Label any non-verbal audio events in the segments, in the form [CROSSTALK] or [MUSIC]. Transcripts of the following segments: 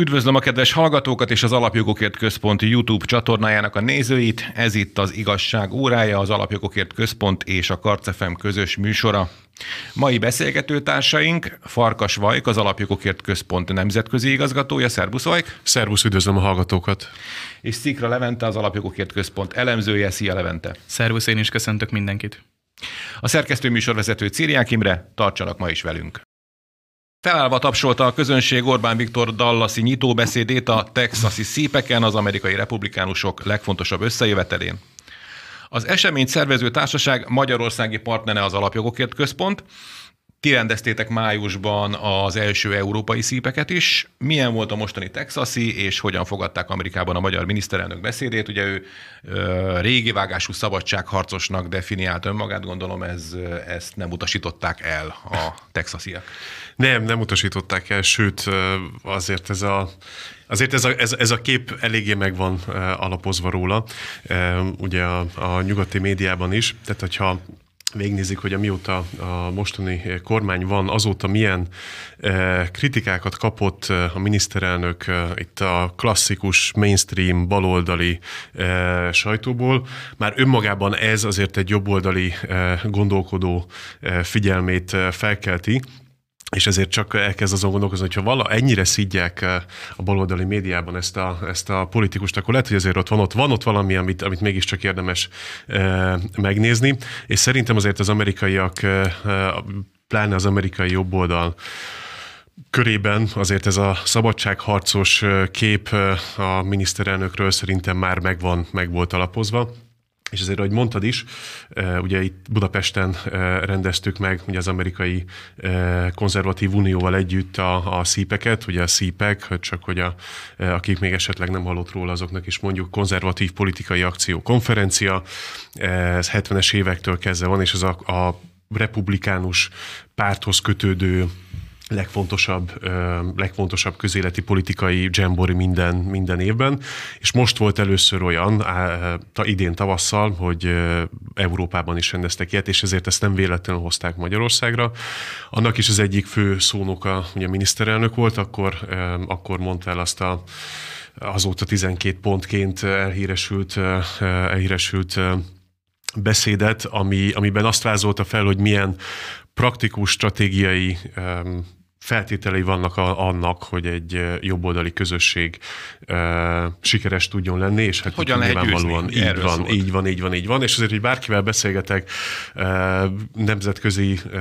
Üdvözlöm a kedves hallgatókat és az Alapjogokért Központ YouTube csatornájának a nézőit. Ez itt az Igazság órája, az Alapjogokért Központ és a Karcefem közös műsora. Mai beszélgetőtársaink Farkas Vajk, az Alapjogokért Központ nemzetközi igazgatója. Szerbusz Vajk! Szerbusz, üdvözlöm a hallgatókat! És Szikra Levente, az Alapjogokért Központ elemzője. Szia Levente! Szervusz, én is köszöntök mindenkit! A szerkesztő műsorvezető Círiák Imre, tartsanak ma is velünk! Felállva tapsolta a közönség Orbán Viktor Dallasi nyitóbeszédét a texasi szípeken az amerikai republikánusok legfontosabb összejövetelén. Az eseményt szervező társaság magyarországi partnere az Alapjogokért Központ, ti rendeztétek májusban az első európai szípeket is. Milyen volt a mostani texasi, és hogyan fogadták Amerikában a magyar miniszterelnök beszédét? Ugye ő ö, régi vágású szabadságharcosnak definiált önmagát, gondolom ez, ezt nem utasították el a texasiak. Nem, nem utasították el, sőt azért ez a Azért ez a, ez, ez a kép eléggé meg van alapozva róla, ugye a, a nyugati médiában is, tehát hogyha végnézik, hogy amióta a mostani kormány van, azóta milyen kritikákat kapott a miniszterelnök itt a klasszikus mainstream baloldali sajtóból. Már önmagában ez azért egy jobboldali gondolkodó figyelmét felkelti, és ezért csak elkezd azon gondolkozni, hogyha vala ennyire szidják eh, a baloldali médiában ezt a, ezt a politikust, akkor lehet, hogy azért ott van ott, van ott valami, amit, amit mégiscsak érdemes e, megnézni, és szerintem azért az amerikaiak, e, pláne az amerikai jobboldal körében azért ez a szabadságharcos kép a miniszterelnökről szerintem már megvan, meg volt alapozva. És ezért, ahogy mondtad is, ugye itt Budapesten rendeztük meg ugye az amerikai konzervatív unióval együtt a, a szípeket, ugye a szípek, csak hogy a, akik még esetleg nem hallott róla, azoknak is mondjuk konzervatív politikai akció konferencia, ez 70-es évektől kezdve van, és ez a, a republikánus párthoz kötődő legfontosabb, legfontosabb közéleti politikai dzsembori minden, minden évben, és most volt először olyan, idén tavasszal, hogy Európában is rendeztek ilyet, és ezért ezt nem véletlenül hozták Magyarországra. Annak is az egyik fő szónoka, ugye miniszterelnök volt, akkor, akkor mondta el azt a azóta 12 pontként elhíresült, elhíresült beszédet, ami, amiben azt vázolta fel, hogy milyen praktikus stratégiai feltételei vannak a, annak, hogy egy jobboldali közösség uh, sikeres tudjon lenni, és hát Hogyan lehet nyilvánvalóan így van, szólt. így van, így van, így van, és azért, hogy bárkivel beszélgetek uh, nemzetközi uh,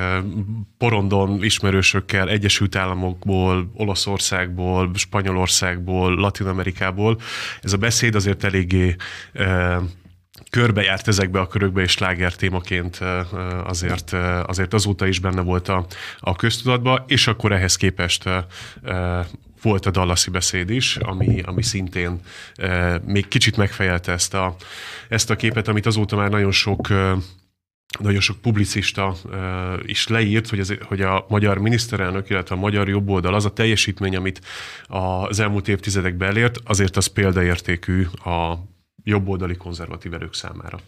porondon ismerősökkel, Egyesült Államokból, Olaszországból, Spanyolországból, Latin Amerikából, ez a beszéd azért eléggé uh, körbejárt ezekbe a körökbe, és sláger témaként azért, azért azóta is benne volt a, a köztudatba, és akkor ehhez képest volt a Dallasi beszéd is, ami, ami szintén még kicsit megfejelte ezt a, ezt a képet, amit azóta már nagyon sok nagyon sok publicista uh, is leírt, hogy, ez, hogy a magyar miniszterelnök, illetve a magyar jobboldal az a teljesítmény, amit az elmúlt évtizedekben elért, azért az példaértékű a jobboldali konzervatív erők számára.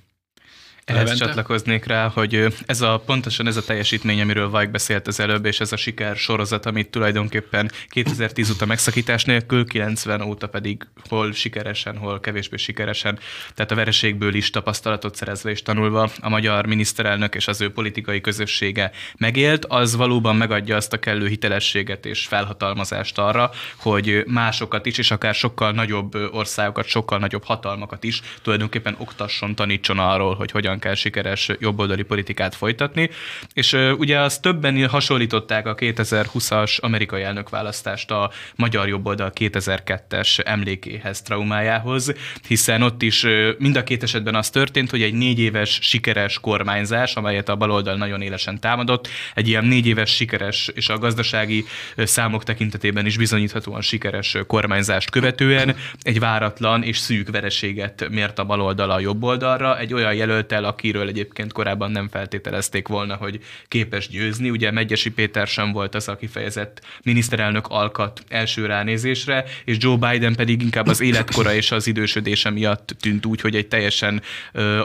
Ehhez Levente? csatlakoznék rá, hogy ez a pontosan ez a teljesítmény, amiről Vajk beszélt az előbb, és ez a siker sorozat, amit tulajdonképpen 2010 óta megszakítás nélkül, 90 óta pedig hol sikeresen, hol kevésbé sikeresen, tehát a vereségből is tapasztalatot szerezve és tanulva a magyar miniszterelnök és az ő politikai közössége megélt, az valóban megadja azt a kellő hitelességet és felhatalmazást arra, hogy másokat is, és akár sokkal nagyobb országokat, sokkal nagyobb hatalmakat is tulajdonképpen oktasson, tanítson arról, hogy hogyan hogyan kell sikeres jobboldali politikát folytatni. És ugye azt többen hasonlították a 2020-as amerikai elnökválasztást a magyar jobboldal 2002-es emlékéhez, traumájához, hiszen ott is mind a két esetben az történt, hogy egy négy éves sikeres kormányzás, amelyet a baloldal nagyon élesen támadott, egy ilyen négy éves sikeres és a gazdasági számok tekintetében is bizonyíthatóan sikeres kormányzást követően egy váratlan és szűk vereséget mért a baloldal a jobb oldalra, egy olyan jelöltel, akiről egyébként korábban nem feltételezték volna, hogy képes győzni. Ugye Megyesi Péter sem volt az a kifejezett miniszterelnök alkat első ránézésre, és Joe Biden pedig inkább az életkora és az idősödése miatt tűnt úgy, hogy egy teljesen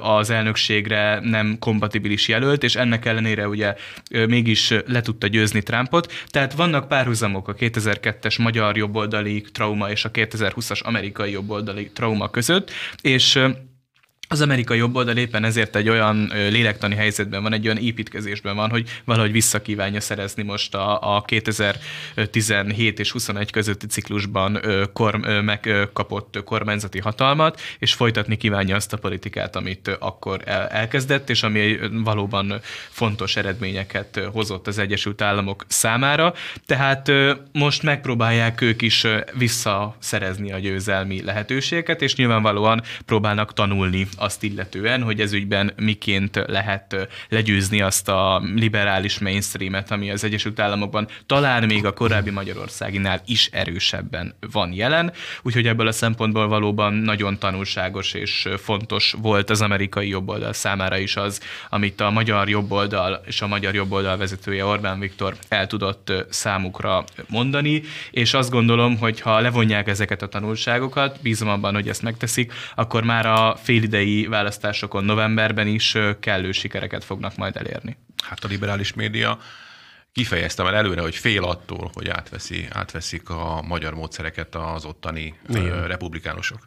az elnökségre nem kompatibilis jelölt, és ennek ellenére ugye mégis le tudta győzni Trumpot. Tehát vannak párhuzamok a 2002-es magyar jobboldali trauma és a 2020-as amerikai jobboldali trauma között, és az amerikai jobboldal éppen ezért egy olyan lélektani helyzetben van, egy olyan építkezésben van, hogy valahogy visszakívánja szerezni most a, a 2017 és 21 közötti ciklusban korm, megkapott kormányzati hatalmat, és folytatni kívánja azt a politikát, amit akkor elkezdett, és ami valóban fontos eredményeket hozott az Egyesült Államok számára. Tehát most megpróbálják ők is visszaszerezni a győzelmi lehetőségeket, és nyilvánvalóan próbálnak tanulni azt illetően, hogy ez ügyben miként lehet legyőzni azt a liberális mainstreamet, ami az Egyesült Államokban talán még a korábbi Magyarországinál is erősebben van jelen. Úgyhogy ebből a szempontból valóban nagyon tanulságos és fontos volt az amerikai jobboldal számára is az, amit a magyar jobboldal és a magyar jobboldal vezetője Orbán Viktor el tudott számukra mondani, és azt gondolom, hogy ha levonják ezeket a tanulságokat, bízom abban, hogy ezt megteszik, akkor már a félidei helyi választásokon novemberben is kellő sikereket fognak majd elérni. Hát a liberális média kifejezte már előre, hogy fél attól, hogy átveszi, átveszik a magyar módszereket az ottani Igen. republikánusok.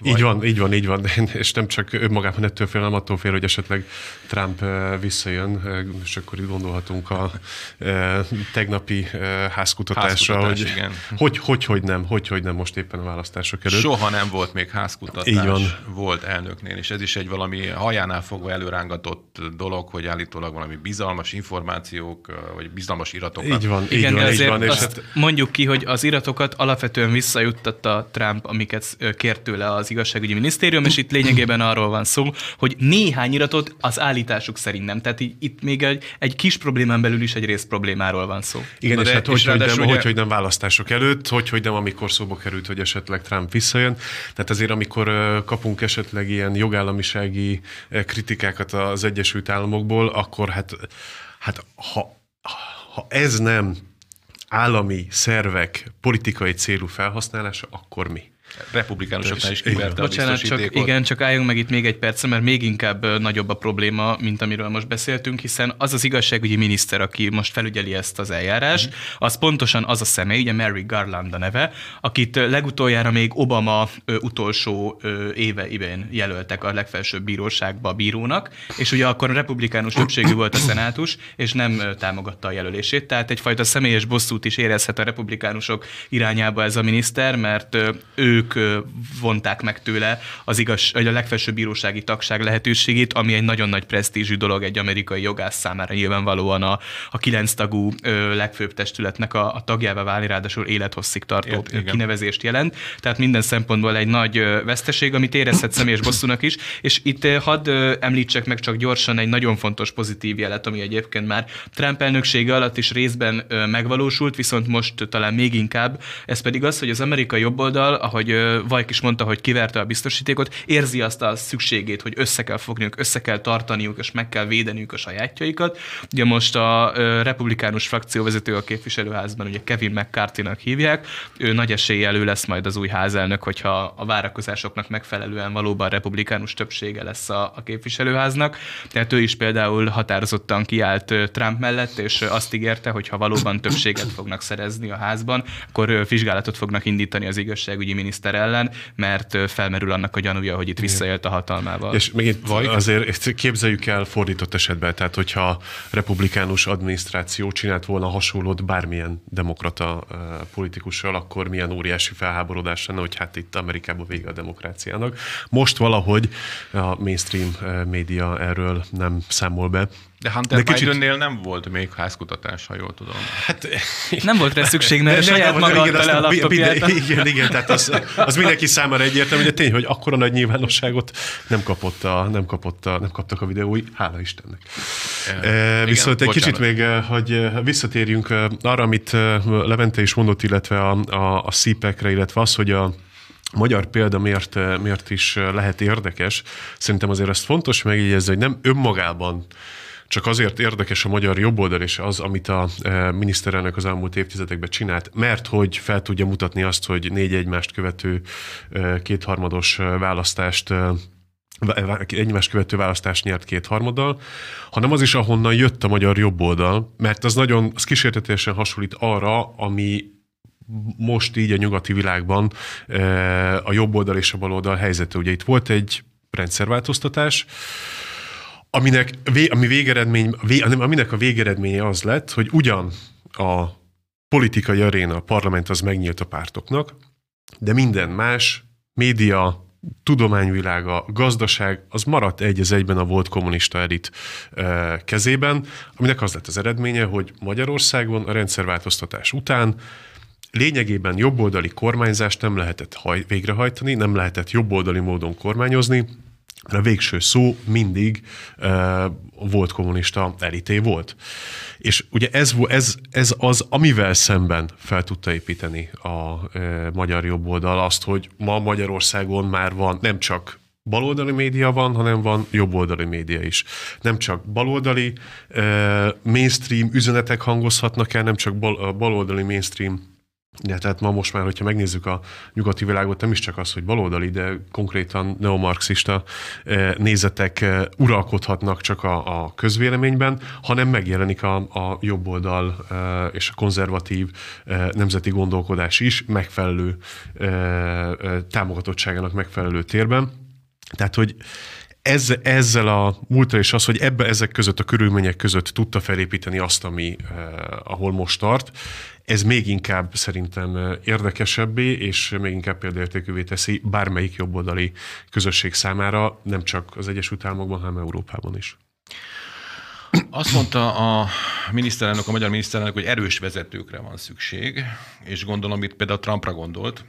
Vagy... Így van, így van, így van, [LAUGHS] és nem csak önmagában ettől fél, hanem attól fél, hogy esetleg Trump eh, visszajön, eh, és akkor itt gondolhatunk a eh, tegnapi házkutatásra, Házkutatás, hogy, igen. hogy, hogy, hogy nem, hogy, hogy nem most éppen a választások előtt. Soha nem volt még házkutatás, így van. volt elnöknél, és ez is egy valami hajánál fogva előrángatott dolog, hogy állítólag valami bizalmas információk, vagy bizalmas iratokat. Így van, igen, így van, így van. És azt hát... mondjuk ki, hogy az iratokat alapvetően visszajuttatta Trump, amiket kért tőle tőle az igazságügyi minisztérium, és itt lényegében arról van szó, hogy néhány iratot az állításuk szerint nem. Tehát itt még egy, egy kis problémán belül is egy rész problémáról van szó. Igen, Na és de, hát hogy, és hogy, nem, ugye... hogy, hogy nem választások előtt, hogy, hogy nem amikor szóba került, hogy esetleg Trump visszajön. Tehát azért, amikor kapunk esetleg ilyen jogállamisági kritikákat az Egyesült Államokból, akkor hát, hát ha, ha ez nem állami szervek politikai célú felhasználása, akkor mi? Republikánusoknál is kiverte a Bocsánat, csak, igen, csak álljunk meg itt még egy perc, mert még inkább nagyobb a probléma, mint amiről most beszéltünk, hiszen az az igazságügyi miniszter, aki most felügyeli ezt az eljárást, mm. az pontosan az a személy, ugye Mary Garland a neve, akit legutoljára még Obama utolsó éveiben jelöltek a legfelsőbb bíróságba bírónak, és ugye akkor a republikánus többségű volt a szenátus, és nem támogatta a jelölését, tehát egyfajta személyes bosszút is érezhet a republikánusok irányába ez a miniszter, mert ő ők vonták meg tőle az igaz, vagy a legfelsőbb bírósági tagság lehetőségét, ami egy nagyon nagy presztízsű dolog egy amerikai jogász számára nyilvánvalóan a, a kilenc tagú ö, legfőbb testületnek a, a tagjává válni, ráadásul élethosszig tartó Ért, kinevezést jelent. Tehát minden szempontból egy nagy veszteség, amit érezhet személyes bosszúnak is, és itt hadd említsek meg csak gyorsan egy nagyon fontos pozitív jelet, ami egyébként már Trump elnöksége alatt is részben megvalósult, viszont most talán még inkább, ez pedig az, hogy az amerikai jobboldal, ahogy Vajk is mondta, hogy kiverte a biztosítékot, érzi azt a szükségét, hogy össze kell fogniuk, össze kell tartaniuk, és meg kell védeniük a sajátjaikat. Ugye most a republikánus frakcióvezető a képviselőházban, ugye Kevin McCarthy-nak hívják, ő nagy eséllyel ő lesz majd az új házelnök, hogyha a várakozásoknak megfelelően valóban republikánus többsége lesz a, a képviselőháznak. Tehát ő is például határozottan kiállt Trump mellett, és azt ígérte, hogy ha valóban többséget fognak szerezni a házban, akkor vizsgálatot fognak indítani az igazságügyi miniszter miniszter ellen, mert felmerül annak a gyanúja, hogy itt visszaélt a hatalmával. És még itt Vagy? azért képzeljük el fordított esetben, tehát hogyha republikánus adminisztráció csinált volna hasonlót bármilyen demokrata politikussal, akkor milyen óriási felháborodás lenne, hogy hát itt Amerikában vége a demokráciának. Most valahogy a mainstream média erről nem számol be. De Hunter de kicsit... Bidennél nem volt még házkutatás, ha jól tudom. Hát, nem volt rá szükség, mert de, saját maga adta le a laptopját. Igen, igen, tehát az, az mindenki számára egyértelmű, de tény, hogy akkora nagy nyilvánosságot nem kapott a, nem kapott a, nem kaptak a videói, hála Istennek. E, e, viszont igen, egy bocsánat. kicsit még, hogy visszatérjünk arra, amit Levente is mondott, illetve a, a, a szípekre, illetve az, hogy a a magyar példa miért, miért is lehet érdekes. Szerintem azért ezt fontos megjegyezni, hogy nem önmagában csak azért érdekes a magyar jobboldal és az, amit a miniszterelnök az elmúlt évtizedekben csinált, mert hogy fel tudja mutatni azt, hogy négy egymást követő kétharmados választást egymást követő választást nyert kétharmaddal, hanem az is, ahonnan jött a magyar jobboldal, mert az nagyon az kísértetesen hasonlít arra, ami most így a nyugati világban a jobb oldal és a bal oldal helyzete. Ugye itt volt egy rendszerváltoztatás, aminek, ami végeredmény, aminek a végeredménye az lett, hogy ugyan a politikai aréna, a parlament az megnyílt a pártoknak, de minden más, média, tudományvilága, gazdaság, az maradt egy az egyben a volt kommunista elit kezében, aminek az lett az eredménye, hogy Magyarországon a rendszerváltoztatás után lényegében jobboldali kormányzást nem lehetett haj, végrehajtani, nem lehetett jobboldali módon kormányozni, mert a végső szó mindig uh, volt kommunista elité volt. És ugye ez, ez, ez az, amivel szemben fel tudta építeni a uh, magyar jobboldal azt, hogy ma Magyarországon már van nem csak baloldali média van, hanem van jobboldali média is. Nem csak baloldali uh, mainstream üzenetek hangozhatnak el, nem csak bal, baloldali mainstream Ja, tehát ma most már, hogyha megnézzük a nyugati világot, nem is csak az, hogy baloldali, de konkrétan neomarxista eh, nézetek eh, uralkodhatnak csak a, a közvéleményben, hanem megjelenik a, a jobb oldal eh, és a konzervatív nemzeti gondolkodás is megfelelő támogatottságának megfelelő térben. Tehát, hogy ez, ezzel a múltra és az, hogy ebbe ezek között a körülmények között tudta felépíteni azt, ami, eh, ahol most tart, ez még inkább szerintem érdekesebbé, és még inkább példaértékűvé teszi bármelyik jobboldali közösség számára, nem csak az Egyesült Államokban, hanem Európában is. Azt mondta a miniszterelnök, a magyar miniszterelnök, hogy erős vezetőkre van szükség, és gondolom itt például Trumpra gondolt,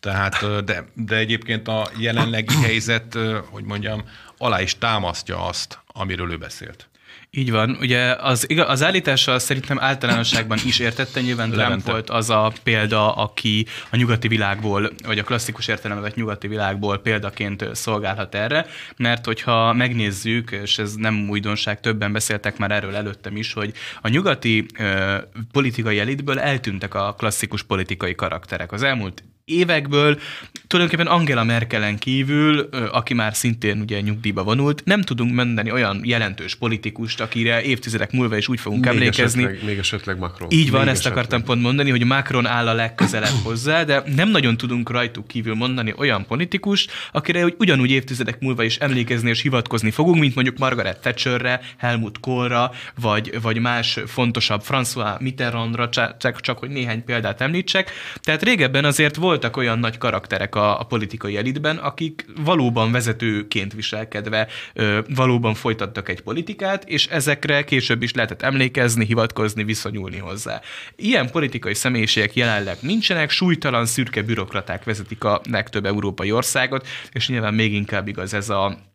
tehát, de, de egyébként a jelenlegi helyzet, hogy mondjam, alá is támasztja azt, amiről ő beszélt. Így van. Ugye az, az állítással szerintem általánosságban is értette, nyilván Trump volt az a példa, aki a nyugati világból, vagy a klasszikus értelemben vett nyugati világból példaként szolgálhat erre, mert hogyha megnézzük, és ez nem újdonság, többen beszéltek már erről előttem is, hogy a nyugati ö, politikai elitből eltűntek a klasszikus politikai karakterek. Az elmúlt évekből tulajdonképpen Angela Merkelen kívül, aki már szintén ugye nyugdíjba vonult, nem tudunk mondani olyan jelentős politikust, akire évtizedek múlva is úgy fogunk még emlékezni. Esetleg, még esetleg Macron. Így van, még ezt esetleg. akartam pont mondani, hogy Macron áll a legközelebb [CLEARS THROAT] hozzá, de nem nagyon tudunk rajtuk kívül mondani olyan politikust, akire hogy ugyanúgy évtizedek múlva is emlékezni és hivatkozni fogunk, mint mondjuk Margaret Thatcherre, Helmut Kohlra, vagy, vagy más fontosabb François Mitterrandra, csak, csak hogy néhány példát említsek. Tehát régebben azért volt voltak olyan nagy karakterek a, a politikai elitben, akik valóban vezetőként viselkedve ö, valóban folytattak egy politikát, és ezekre később is lehetett emlékezni, hivatkozni, viszonyulni hozzá. Ilyen politikai személyiségek jelenleg nincsenek, súlytalan szürke bürokraták vezetik a legtöbb európai országot, és nyilván még inkább igaz ez a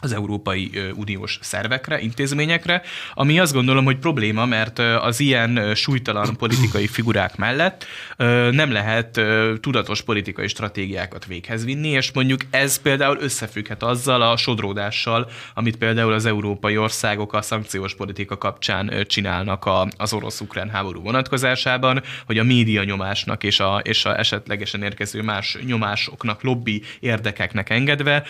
az Európai Uniós szervekre, intézményekre, ami azt gondolom, hogy probléma, mert az ilyen súlytalan politikai figurák mellett nem lehet tudatos politikai stratégiákat véghez vinni, és mondjuk ez például összefügghet azzal a sodródással, amit például az európai országok a szankciós politika kapcsán csinálnak az orosz-ukrán háború vonatkozásában, hogy a média nyomásnak és a, és a esetlegesen érkező más nyomásoknak, lobby érdekeknek engedve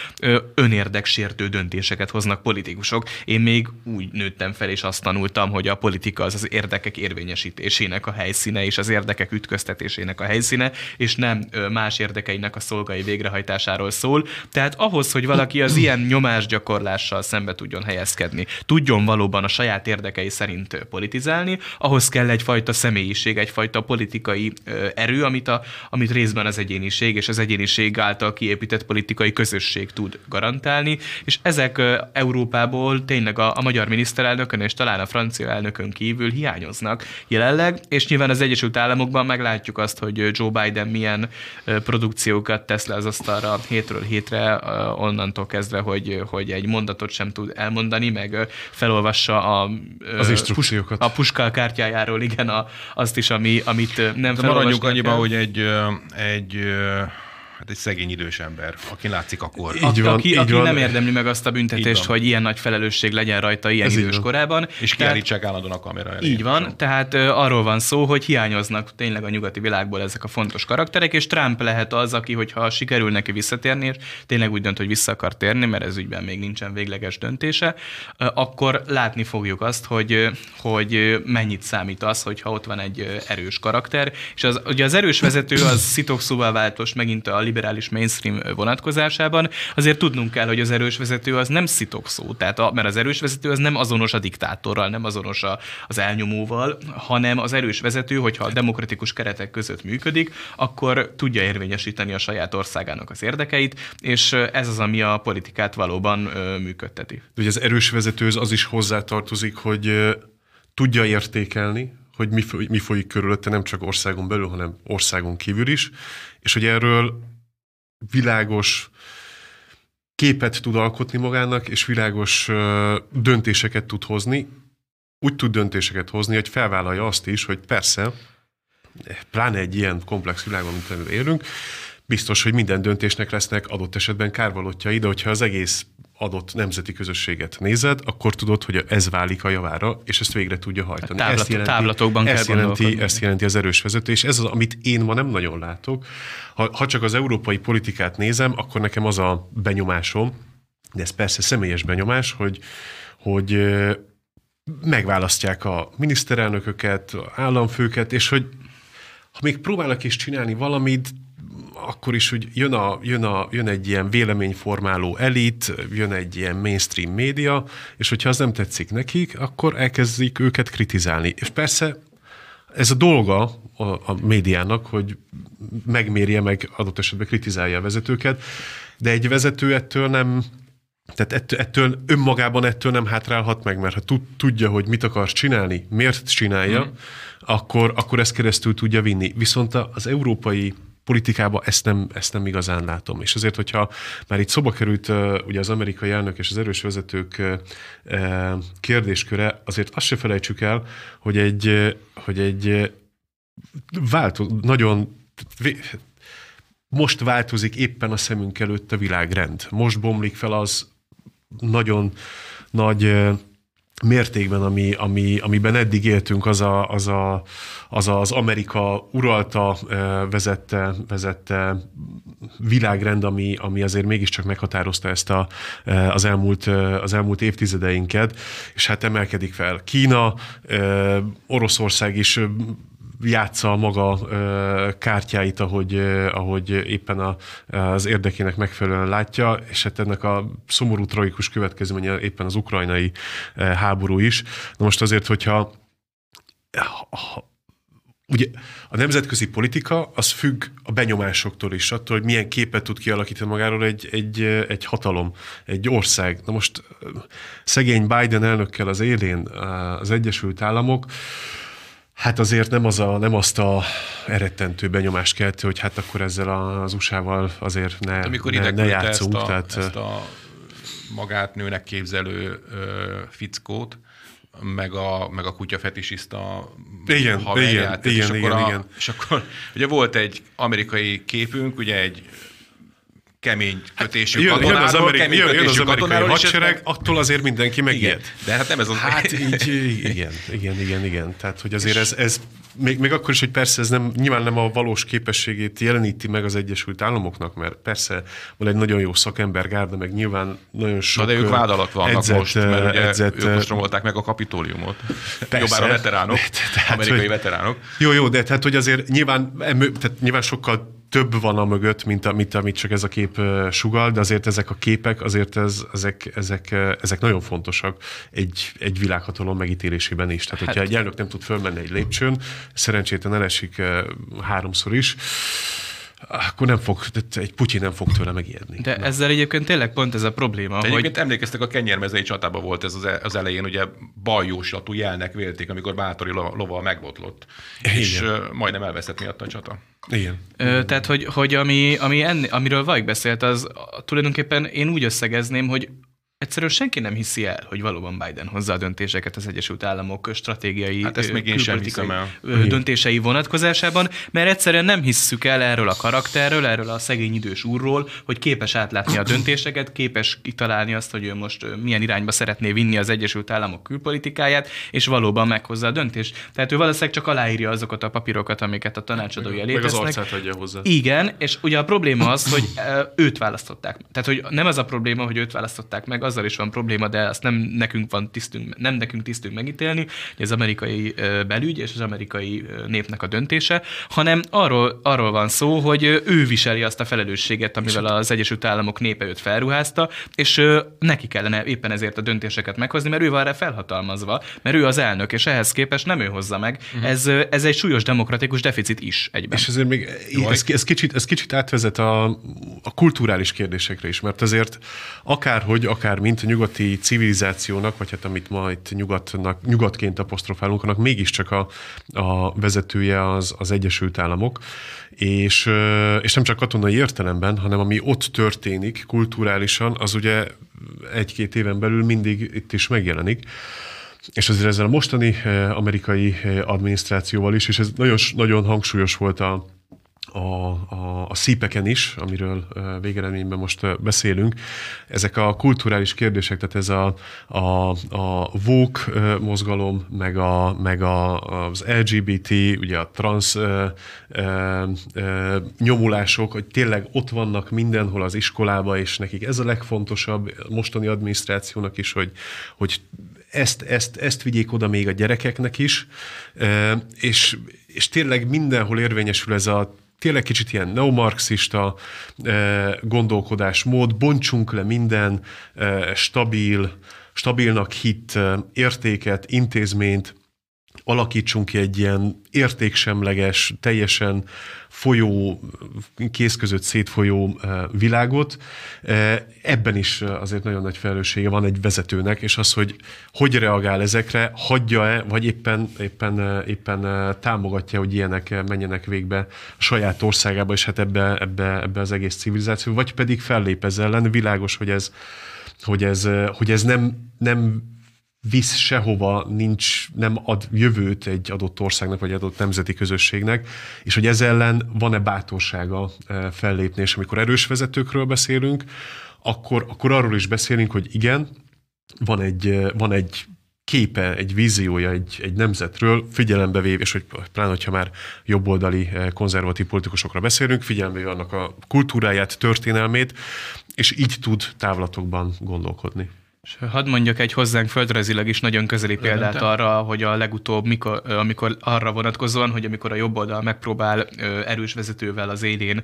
önérdeksértő döntéseket hoznak politikusok. Én még úgy nőttem fel, és azt tanultam, hogy a politika az az érdekek érvényesítésének a helyszíne, és az érdekek ütköztetésének a helyszíne, és nem más érdekeinek a szolgai végrehajtásáról szól. Tehát ahhoz, hogy valaki az ilyen nyomásgyakorlással szembe tudjon helyezkedni, tudjon valóban a saját érdekei szerint politizálni, ahhoz kell egyfajta személyiség, egyfajta politikai erő, amit, a, amit részben az egyéniség és az egyéniség által kiépített politikai közösség tud garantálni, és ezek Európából tényleg a, a magyar miniszterelnökön és talán a francia elnökön kívül hiányoznak jelenleg, és nyilván az Egyesült Államokban meglátjuk azt, hogy Joe Biden milyen produkciókat tesz le az asztalra hétről hétre, onnantól kezdve, hogy, hogy egy mondatot sem tud elmondani, meg felolvassa a, az instrukciókat. a puska kártyájáról, igen, a, azt is, ami, amit nem felolvasnak. Maradjunk annyiban, hogy egy, egy hát egy szegény idős ember, aki látszik akkor. Így van, aki, így aki van. nem érdemli meg azt a büntetést, hogy ilyen nagy felelősség legyen rajta ilyen Ez idős korában. És kiállítsák állandóan a kamera elé. Így van, tehát uh, arról van szó, hogy hiányoznak tényleg a nyugati világból ezek a fontos karakterek, és Trump lehet az, aki, hogyha sikerül neki visszatérni, és tényleg úgy dönt, hogy vissza akar térni, mert ez ügyben még nincsen végleges döntése, akkor látni fogjuk azt, hogy, hogy mennyit számít az, hogyha ott van egy erős karakter, és az, ugye az erős vezető az szitokszóval váltos megint a liberális mainstream vonatkozásában, azért tudnunk kell, hogy az erős vezető az nem szitokszó, tehát a, mert az erős vezető az nem azonos a diktátorral, nem azonos a, az elnyomóval, hanem az erős vezető, hogyha a demokratikus keretek között működik, akkor tudja érvényesíteni a saját országának az érdekeit, és ez az, ami a politikát valóban működteti. Ugye az erős vezető az is hozzátartozik, hogy tudja értékelni, hogy mi, mi folyik körülötte, nem csak országon belül, hanem országon kívül is, és hogy erről világos képet tud alkotni magának, és világos döntéseket tud hozni. Úgy tud döntéseket hozni, hogy felvállalja azt is, hogy persze, pláne egy ilyen komplex világban, mint élünk, biztos, hogy minden döntésnek lesznek adott esetben kárvalótjai, de hogyha az egész adott nemzeti közösséget nézed, akkor tudod, hogy ez válik a javára, és ezt végre tudja hajtani. Táblat, ezt jelenti, táblatokban ezt kell jelenti, ezt jelenti az erős vezető, és ez az, amit én ma nem nagyon látok. Ha, ha csak az európai politikát nézem, akkor nekem az a benyomásom, de ez persze személyes benyomás, hogy, hogy megválasztják a miniszterelnököket, államfőket, és hogy ha még próbálnak is csinálni valamit, akkor is, hogy jön, a, jön, a, jön egy ilyen véleményformáló elit, jön egy ilyen mainstream média, és hogyha az nem tetszik nekik, akkor elkezdik őket kritizálni. És persze ez a dolga a, a médiának, hogy megmérje meg, adott esetben kritizálja a vezetőket, de egy vezető ettől nem, tehát ettől, ettől önmagában ettől nem hátrálhat meg, mert ha tudja, hogy mit akar csinálni, miért csinálja, mm. akkor, akkor ezt keresztül tudja vinni. Viszont az európai politikában ezt nem, ezt nem igazán látom. És azért, hogyha már itt szoba került ugye az amerikai elnök és az erős vezetők kérdésköre, azért azt se felejtsük el, hogy egy, hogy egy váltó, nagyon most változik éppen a szemünk előtt a világrend. Most bomlik fel az nagyon nagy mértékben, ami, ami, amiben eddig éltünk, az, a, az, a, az az Amerika uralta, vezette, vezette világrend, ami, ami azért mégiscsak meghatározta ezt a, az, elmúlt, az elmúlt évtizedeinket, és hát emelkedik fel Kína, Oroszország is játsza maga kártyáit, ahogy, ahogy éppen a, az érdekének megfelelően látja, és hát ennek a szomorú, tragikus következménye éppen az ukrajnai háború is. Na most azért, hogyha ha, ugye a nemzetközi politika az függ a benyomásoktól is, attól, hogy milyen képet tud kialakítani magáról egy, egy, egy hatalom, egy ország. Na most szegény Biden elnökkel az élén az Egyesült Államok Hát azért nem, az a, nem azt a eredtentő benyomást keltő, hogy hát akkor ezzel az USA-val azért ne, Amikor ne, ne játszunk. Ezt a, tehát, ezt a magát nőnek képzelő ö, fickót, meg a, meg a kutyafetisiszta igen, haverját. Igen, igen, igen, a, igen. És akkor ugye volt egy amerikai képünk, ugye egy kemény kötésű jön, katonáról, jön az amerikai, kemény jön, jön az amerikai hadsereg, meg... attól azért mindenki megijed. De hát nem ez az... Hát [LAUGHS] így, igen, igen, igen, igen. Tehát, hogy azért ez, ez még, még akkor is, hogy persze ez nem, nyilván nem a valós képességét jeleníti meg az Egyesült Államoknak, mert persze van egy nagyon jó szakember gárda, meg nyilván nagyon sok Na de ők vád alatt vannak edzett, most, mert ugye edzett, ők most romolták meg a kapitóliumot. Persze. Jobbára veteránok, [LAUGHS] tehát, amerikai hogy, veteránok. Jó, jó, de tehát, hogy azért nyilván, tehát nyilván sokkal több van a mögött, mint, a, mint amit csak ez a kép sugal, de azért ezek a képek, azért ez, ezek, ezek, ezek nagyon fontosak egy, egy világhatalom megítélésében is. Tehát, hát, hogyha egy elnök nem tud fölmenni egy lépcsőn, szerencsétlen elesik háromszor is, akkor nem fog, egy Putyin nem fog tőle megijedni. De nem. ezzel egyébként tényleg pont ez a probléma. De hogy... emlékeztek, a kenyérmezei csatában volt ez az elején, ugye baljóslatú jelnek vélték, amikor Bátori lova megbotlott. Igen. És majdnem elveszett miatt a csata. Igen. Ö, tehát, hogy, hogy ami, ami enni, amiről Vajk beszélt, az tulajdonképpen én úgy összegezném, hogy Egyszerűen senki nem hiszi el, hogy valóban Biden hozza a döntéseket az Egyesült Államok stratégiai hát ezt még én sem hiszem el. döntései vonatkozásában, mert egyszerűen nem hisszük el erről a karakterről, erről a szegény idős úrról, hogy képes átlátni a döntéseket, képes kitalálni azt, hogy ő most milyen irányba szeretné vinni az Egyesült Államok külpolitikáját, és valóban meghozza a döntést. Tehát ő valószínűleg csak aláírja azokat a papírokat, amiket a tanácsadói elé Meg az arcát adja hozzá. Igen, és ugye a probléma az, hogy őt választották. Tehát, hogy nem az a probléma, hogy őt választották meg, azzal is van probléma, de azt nem nekünk van tisztünk, nem nekünk tisztünk megítélni, hogy az amerikai belügy és az amerikai népnek a döntése, hanem arról, arról van szó, hogy ő viseli azt a felelősséget, amivel az Egyesült Államok népe őt felruházta, és neki kellene éppen ezért a döntéseket meghozni, mert ő van erre felhatalmazva, mert ő az elnök, és ehhez képest nem ő hozza meg. Uh-huh. Ez, ez egy súlyos demokratikus deficit is egyben. És ezért még ez, ez, kicsit, ez kicsit átvezet a, a kulturális kérdésekre is, mert azért akárhogy, akár mint a nyugati civilizációnak, vagy hát amit ma itt nyugatnak, nyugatként apostrofálunk, annak mégiscsak a, a vezetője az, az Egyesült Államok, és, és nem csak katonai értelemben, hanem ami ott történik kulturálisan, az ugye egy-két éven belül mindig itt is megjelenik. És azért ezzel a mostani amerikai adminisztrációval is, és ez nagyon, nagyon hangsúlyos volt a, a, a, a szípeken is, amiről végeredményben most beszélünk, ezek a kulturális kérdések, tehát ez a, a, a VOK mozgalom, meg, a, meg a, az LGBT, ugye a trans ö, ö, ö, nyomulások, hogy tényleg ott vannak mindenhol az iskolába, és nekik ez a legfontosabb mostani adminisztrációnak is, hogy, hogy ezt, ezt, ezt vigyék oda még a gyerekeknek is, és, és tényleg mindenhol érvényesül ez a tényleg kicsit ilyen neomarxista eh, gondolkodásmód, bontsunk le minden eh, stabil, stabilnak hit eh, értéket, intézményt, alakítsunk ki egy ilyen értéksemleges, teljesen folyó, kéz között szétfolyó eh, világot. Eh, ebben is azért nagyon nagy felelőssége van egy vezetőnek, és az, hogy hogy reagál ezekre, hagyja-e, vagy éppen, éppen, eh, éppen támogatja, hogy ilyenek menjenek végbe saját országába, és hát ebbe, ebbe, ebbe az egész civilizáció, vagy pedig fellép ez ellen. Világos, hogy ez, hogy ez, hogy ez nem, nem visz sehova, nincs, nem ad jövőt egy adott országnak, vagy adott nemzeti közösségnek, és hogy ez ellen van-e bátorsága e, fellépni, és amikor erős vezetőkről beszélünk, akkor, akkor arról is beszélünk, hogy igen, van egy, e, van egy képe, egy víziója egy, egy nemzetről, figyelembe véve, és hogy pláne, hogyha már jobboldali e, konzervatív politikusokra beszélünk, figyelembe véve annak a kultúráját, történelmét, és így tud távlatokban gondolkodni. És hadd mondjak egy hozzánk földrajzilag is nagyon közeli példát arra, hogy a legutóbb, mikor, amikor arra vonatkozóan, hogy amikor a jobb oldal megpróbál erős vezetővel az élén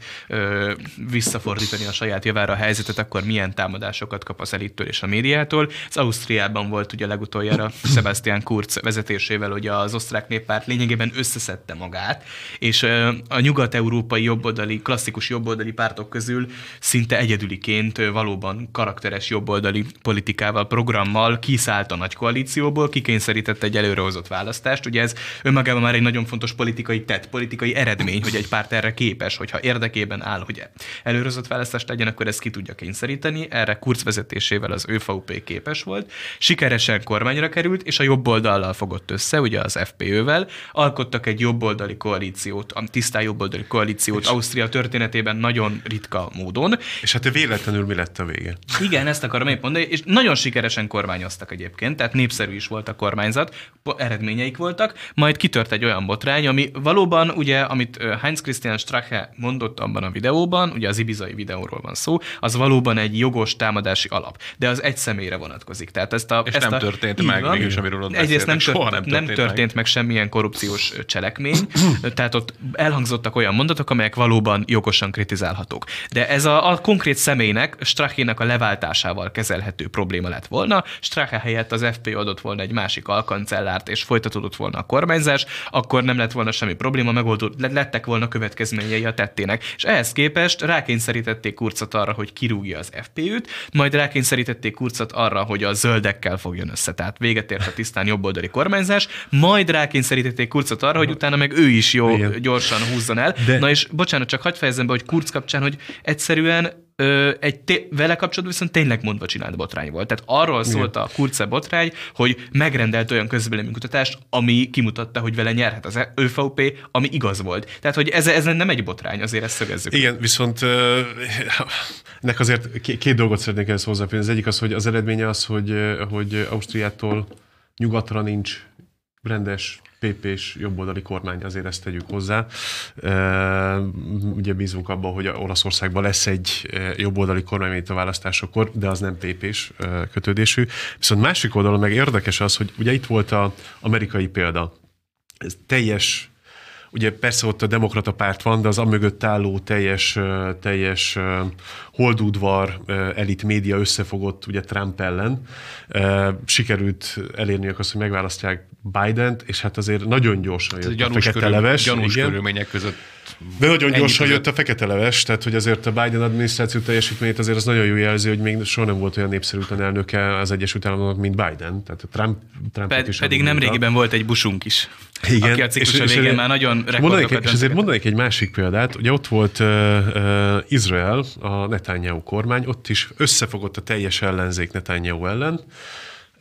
visszafordítani a saját javára a helyzetet, akkor milyen támadásokat kap az elittől és a médiától. Az Ausztriában volt ugye legutoljára Sebastian Kurz vezetésével, hogy az osztrák néppárt lényegében összeszedte magát, és a nyugat-európai jobboldali, klasszikus jobboldali pártok közül szinte egyedüliként valóban karakteres jobboldali politikával politikával, programmal kiszállt a nagy koalícióból, kikényszerített egy előrehozott választást. Ugye ez önmagában már egy nagyon fontos politikai tett, politikai eredmény, hogy egy párt erre képes, hogyha érdekében áll, hogy előrehozott választást legyen, akkor ezt ki tudja kényszeríteni. Erre Kurz vezetésével az ÖVP képes volt. Sikeresen kormányra került, és a jobb oldallal fogott össze, ugye az FPÖ-vel, alkottak egy jobboldali koalíciót, a tisztán jobboldali koalíciót és Ausztria történetében nagyon ritka módon. És hát véletlenül mi lett a vége? Igen, ezt akarom épp mondani, és nagyon sikeresen kormányoztak egyébként, tehát népszerű is volt a kormányzat, eredményeik voltak, majd kitört egy olyan botrány, ami valóban, ugye, amit Heinz Christian Strache mondott abban a videóban, ugye az ibizai videóról van szó, az valóban egy jogos támadási alap, de az egy személyre vonatkozik. Tehát ezt a, És ezt nem a, történt meg, van, mégis amiről ott Egyrészt nem, tört, nem történt, nem történt meg. meg semmilyen korrupciós cselekmény, [CLEARS THROAT] tehát ott elhangzottak olyan mondatok, amelyek valóban jogosan kritizálhatók. De ez a, a konkrét személynek, Strachének a leváltásával kezelhető probléma lett volna, Strache helyett az FP adott volna egy másik alkancellárt, és folytatódott volna a kormányzás, akkor nem lett volna semmi probléma, megoldott, lettek volna következményei a tettének. És ehhez képest rákényszerítették Kurcot arra, hogy kirúgja az FPÜ-t, majd rákényszerítették Kurcot arra, hogy a zöldekkel fogjon össze. Tehát véget ért a tisztán jobboldali kormányzás, majd rákényszerítették Kurcot arra, hogy utána meg ő is jó Igen. gyorsan húzzon el. De... Na és bocsánat, csak hagyd fejezem be, hogy Kurz kapcsán, hogy egyszerűen ö, egy té- vele kapcsolatban viszont tényleg mondva csinált botrány volt. Tehát arról Igen. szólt a Kurze botrány, hogy megrendelt olyan közvéleménykutatást, ami kimutatta, hogy vele nyerhet az ÖVP, ami igaz volt. Tehát, hogy ez, ez nem egy botrány, azért ezt szögezzük. Igen, viszont [LAUGHS] ennek azért két dolgot szeretnék ezt hozzáférni. Az egyik az, hogy az eredménye az, hogy, hogy Ausztriától nyugatra nincs rendes PP-s jobboldali kormány, azért ezt tegyük hozzá. Ugye bízunk abban, hogy Olaszországban lesz egy jobboldali kormány, mint a választásokor, de az nem PP-s kötődésű. Viszont másik oldalon meg érdekes az, hogy ugye itt volt az amerikai példa. Ez teljes Ugye persze ott a demokrata párt van, de az amögött álló teljes, teljes holdudvar, elit média összefogott ugye Trump ellen. Sikerült elérni azt, hogy megválasztják Biden-t, és hát azért nagyon gyorsan jött a fekete körül, leves. Gyanús igen. körülmények között de nagyon gyorsan jött a fekete leves, tehát hogy azért a Biden adminisztráció teljesítményét azért az nagyon jó jelzi, hogy még soha nem volt olyan népszerű elnöke az Egyesült Államoknak, mint Biden. Tehát a Trump, Trump Ped, is pedig nem régiben volt egy busunk is. Igen. Aki a ciklus és, végén már nagyon mondanék, És ezért mondanék egy másik példát. Ugye ott volt uh, uh, Izrael, a Netanyahu kormány, ott is összefogott a teljes ellenzék Netanyahu ellen,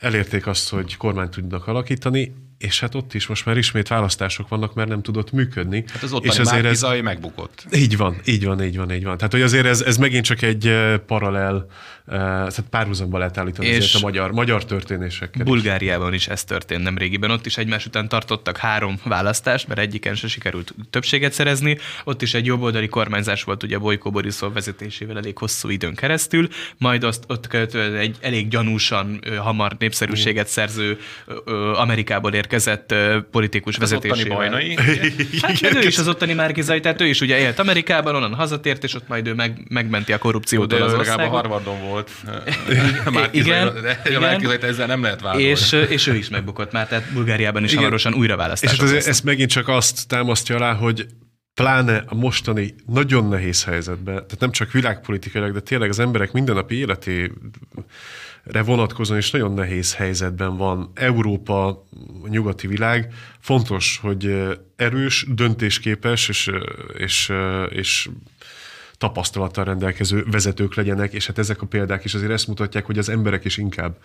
elérték azt, hogy kormányt tudnak alakítani, és hát ott is most már ismét választások vannak, mert nem tudott működni. Hát az és azért ez megbukott. Így van, így van, így van, így van. Tehát, hogy azért ez, ez megint csak egy paralel tehát párhuzamba lehet állítani és a magyar, magyar történésekkel. Bulgáriában is. is ez történt nem régiben. Ott is egymás után tartottak három választást, mert egyiken se sikerült többséget szerezni. Ott is egy jobboldali kormányzás volt ugye Bojko Borisov vezetésével elég hosszú időn keresztül, majd azt ott egy elég gyanúsan hamar népszerűséget szerző Amerikából érkezett politikus vezetésével. Az ottani [LAUGHS] Hát ő is az ottani Márkizai, tehát ő is ugye élt Amerikában, onnan hazatért, és ott majd ő meg, megmenti a korrupciót az országot. Harvardon volt [LAUGHS] [LAUGHS] volt. igen, de igen. ezzel nem lehet vádolni. És, és ő is megbukott már, tehát Bulgáriában is igen. hamarosan újra választás. És hát ez, ez megint csak azt támasztja alá, hogy pláne a mostani nagyon nehéz helyzetben, tehát nem csak világpolitikailag, de tényleg az emberek mindennapi életére vonatkozóan is nagyon nehéz helyzetben van Európa, nyugati világ. Fontos, hogy erős, döntésképes és, és, és tapasztalattal rendelkező vezetők legyenek, és hát ezek a példák is azért ezt mutatják, hogy az emberek is inkább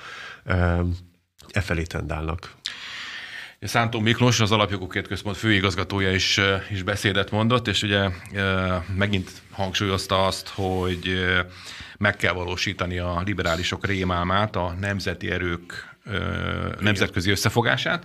e felé tendálnak. Szántó Miklós, az Alapjogokért Központ főigazgatója is, is beszédet mondott, és ugye megint hangsúlyozta azt, hogy meg kell valósítani a liberálisok rémálmát, a nemzeti erők nemzetközi összefogását.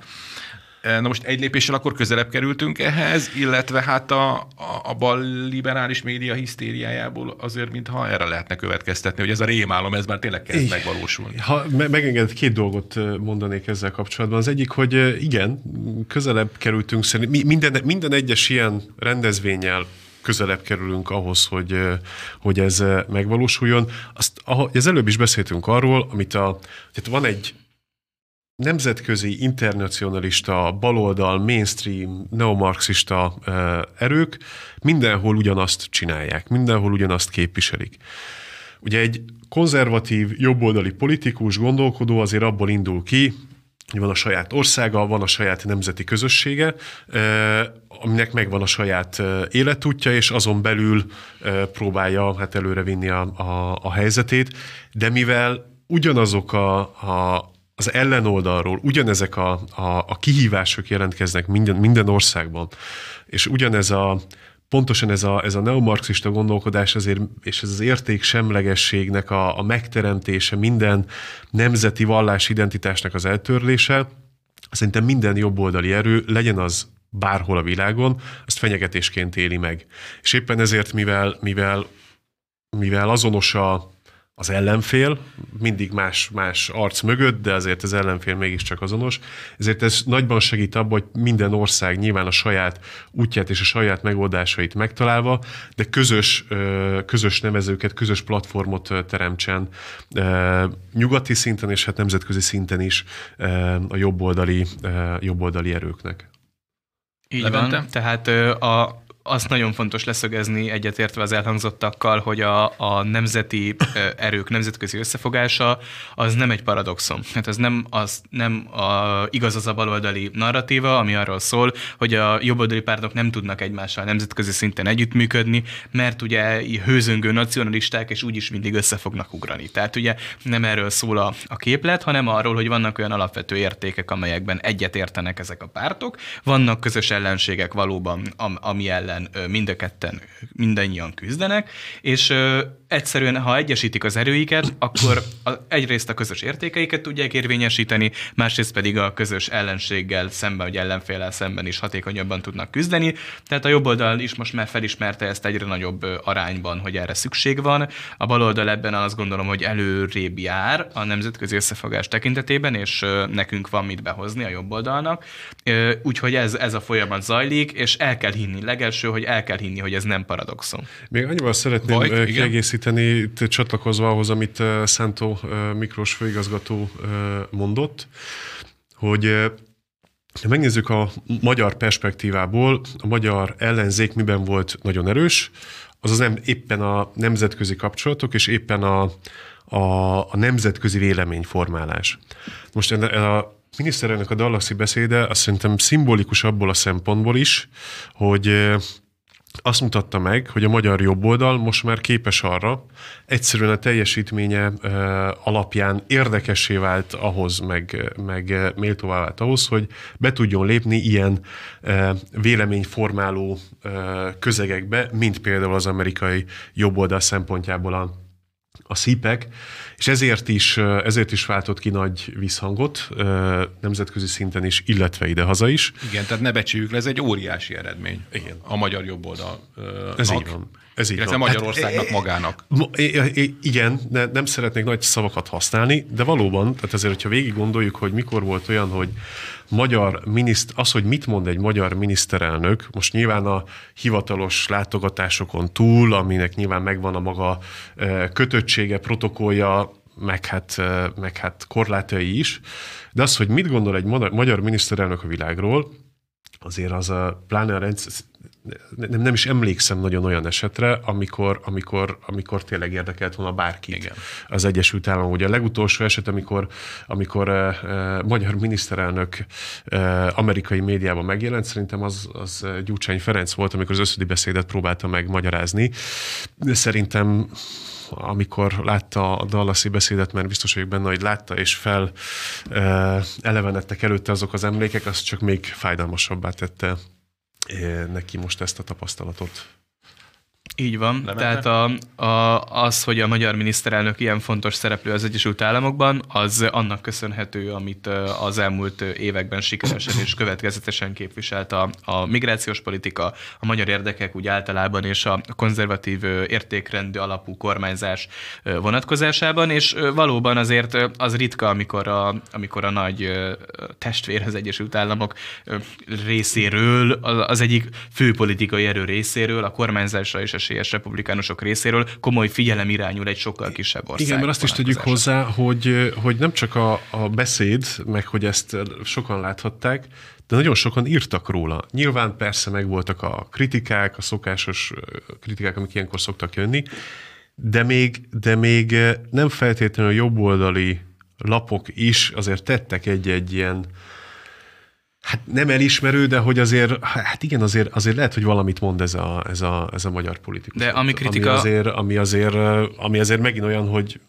Na most egy lépéssel akkor közelebb kerültünk ehhez, illetve hát a, a, a bal liberális média hisztériájából azért, mintha erre lehetne következtetni, hogy ez a rémálom, ez már tényleg kezd megvalósulni. Ha megengedett, két dolgot mondanék ezzel kapcsolatban. Az egyik, hogy igen, közelebb kerültünk szerintem, minden, minden egyes ilyen rendezvényel közelebb kerülünk ahhoz, hogy, hogy ez megvalósuljon. Azt, ahogy az előbb is beszéltünk arról, amit a, tehát van egy nemzetközi, internacionalista, baloldal, mainstream, neomarxista erők mindenhol ugyanazt csinálják, mindenhol ugyanazt képviselik. Ugye egy konzervatív, jobboldali politikus, gondolkodó azért abból indul ki, van a saját országa, van a saját nemzeti közössége, aminek megvan a saját életútja, és azon belül próbálja hát előrevinni a, a, a helyzetét, de mivel ugyanazok a, a, az ellenoldalról ugyanezek a, a, a kihívások jelentkeznek minden, minden országban, és ugyanez a, pontosan ez a, ez a neomarxista gondolkodás azért, és ez az érték semlegességnek a, a megteremtése, minden nemzeti vallás identitásnak az eltörlése, szerintem minden jobboldali erő, legyen az bárhol a világon, azt fenyegetésként éli meg. És éppen ezért, mivel, mivel, mivel azonos a, az ellenfél, mindig más, más arc mögött, de azért az ellenfél mégiscsak azonos. Ezért ez nagyban segít abban, hogy minden ország nyilván a saját útját és a saját megoldásait megtalálva, de közös, közös nevezőket, közös platformot teremtsen nyugati szinten és hát nemzetközi szinten is a jobboldali, jobboldali erőknek. Így Levente? van, tehát a azt nagyon fontos leszögezni egyetértve az elhangzottakkal, hogy a, a nemzeti erők nemzetközi összefogása az nem egy paradoxon. Hát ez nem, az, nem a, igaz az a baloldali narratíva, ami arról szól, hogy a jobboldali pártok nem tudnak egymással nemzetközi szinten együttműködni, mert ugye hőzöngő nacionalisták és úgyis mindig össze fognak ugrani. Tehát ugye nem erről szól a, a képlet, hanem arról, hogy vannak olyan alapvető értékek, amelyekben egyetértenek ezek a pártok, vannak közös ellenségek valóban, ami ellen mind a ketten mindannyian küzdenek, és egyszerűen, ha egyesítik az erőiket, akkor egyrészt a közös értékeiket tudják érvényesíteni, másrészt pedig a közös ellenséggel szemben, vagy ellenféllel szemben is hatékonyabban tudnak küzdeni. Tehát a jobb oldal is most már felismerte ezt egyre nagyobb arányban, hogy erre szükség van. A bal oldal ebben azt gondolom, hogy előrébb jár a nemzetközi összefogás tekintetében, és nekünk van mit behozni a jobb oldalnak. Úgyhogy ez, ez a folyamat zajlik, és el kell hinni, legelső, hogy el kell hinni, hogy ez nem paradoxon. Még annyival szeretném Bajt, kiegészíteni, csatlakozva ahhoz, amit Szántó Miklós főigazgató mondott, hogy ha megnézzük a magyar perspektívából, a magyar ellenzék miben volt nagyon erős, az az nem éppen a nemzetközi kapcsolatok, és éppen a, a, a nemzetközi véleményformálás. Most a miniszterelnök a Dallasi beszéde azt szerintem szimbolikus abból a szempontból is, hogy azt mutatta meg, hogy a magyar jobboldal most már képes arra, egyszerűen a teljesítménye alapján érdekessé vált ahhoz, meg, meg méltóvá vált ahhoz, hogy be tudjon lépni ilyen véleményformáló közegekbe, mint például az amerikai jobboldal szempontjából a a szípek, és ezért is, ezért is váltott ki nagy visszhangot nemzetközi szinten is, illetve idehaza is. Igen, tehát ne becsüljük le, ez egy óriási eredmény Igen. a magyar jobboldal. Ez így van. Ez így van. Magyarországnak hát, magának. Igen, ne, nem szeretnék nagy szavakat használni, de valóban, tehát azért, hogyha végig gondoljuk, hogy mikor volt olyan, hogy magyar miniszt, az, hogy mit mond egy magyar miniszterelnök, most nyilván a hivatalos látogatásokon túl, aminek nyilván megvan a maga kötöttsége, protokollja, meg hát, meg hát korlátai is, de az, hogy mit gondol egy magyar miniszterelnök a világról, azért az a, pláne a rendszer, nem, nem is emlékszem nagyon olyan esetre, amikor, amikor, amikor tényleg érdekelt volna bárki Igen. az Egyesült Államok. Ugye a legutolsó eset, amikor, amikor uh, magyar miniszterelnök uh, amerikai médiában megjelent, szerintem az, az Gyurcsány Ferenc volt, amikor az összödi beszédet próbálta megmagyarázni. Szerintem amikor látta a Dallasi beszédet, mert biztos vagyok benne, hogy látta, és fel uh, elevenedtek előtte azok az emlékek, az csak még fájdalmasabbá tette neki most ezt a tapasztalatot. Így van. Lemente? Tehát a, a, az, hogy a magyar miniszterelnök ilyen fontos szereplő az Egyesült Államokban, az annak köszönhető, amit az elmúlt években sikeresen és következetesen képviselt a, a migrációs politika, a magyar érdekek úgy általában és a konzervatív értékrendű alapú kormányzás vonatkozásában, és valóban azért az ritka, amikor a, amikor a nagy testvér az Egyesült Államok részéről, az egyik főpolitikai erő részéről a kormányzásra és a esélyes republikánusok részéről komoly figyelem irányul egy sokkal kisebb ország. Igen, mert azt is tegyük hozzá, hogy, hogy nem csak a, a beszéd, meg hogy ezt sokan láthatták, de nagyon sokan írtak róla. Nyilván persze megvoltak a kritikák, a szokásos kritikák, amik ilyenkor szoktak jönni, de még, de még nem feltétlenül jobboldali lapok is azért tettek egy-egy ilyen Hát nem elismerő, de hogy azért, hát igen, azért, azért lehet, hogy valamit mond ez a, ez a, ez a magyar politikus. De ami kritika... Ami azért, ami azért, ami azért megint olyan, hogy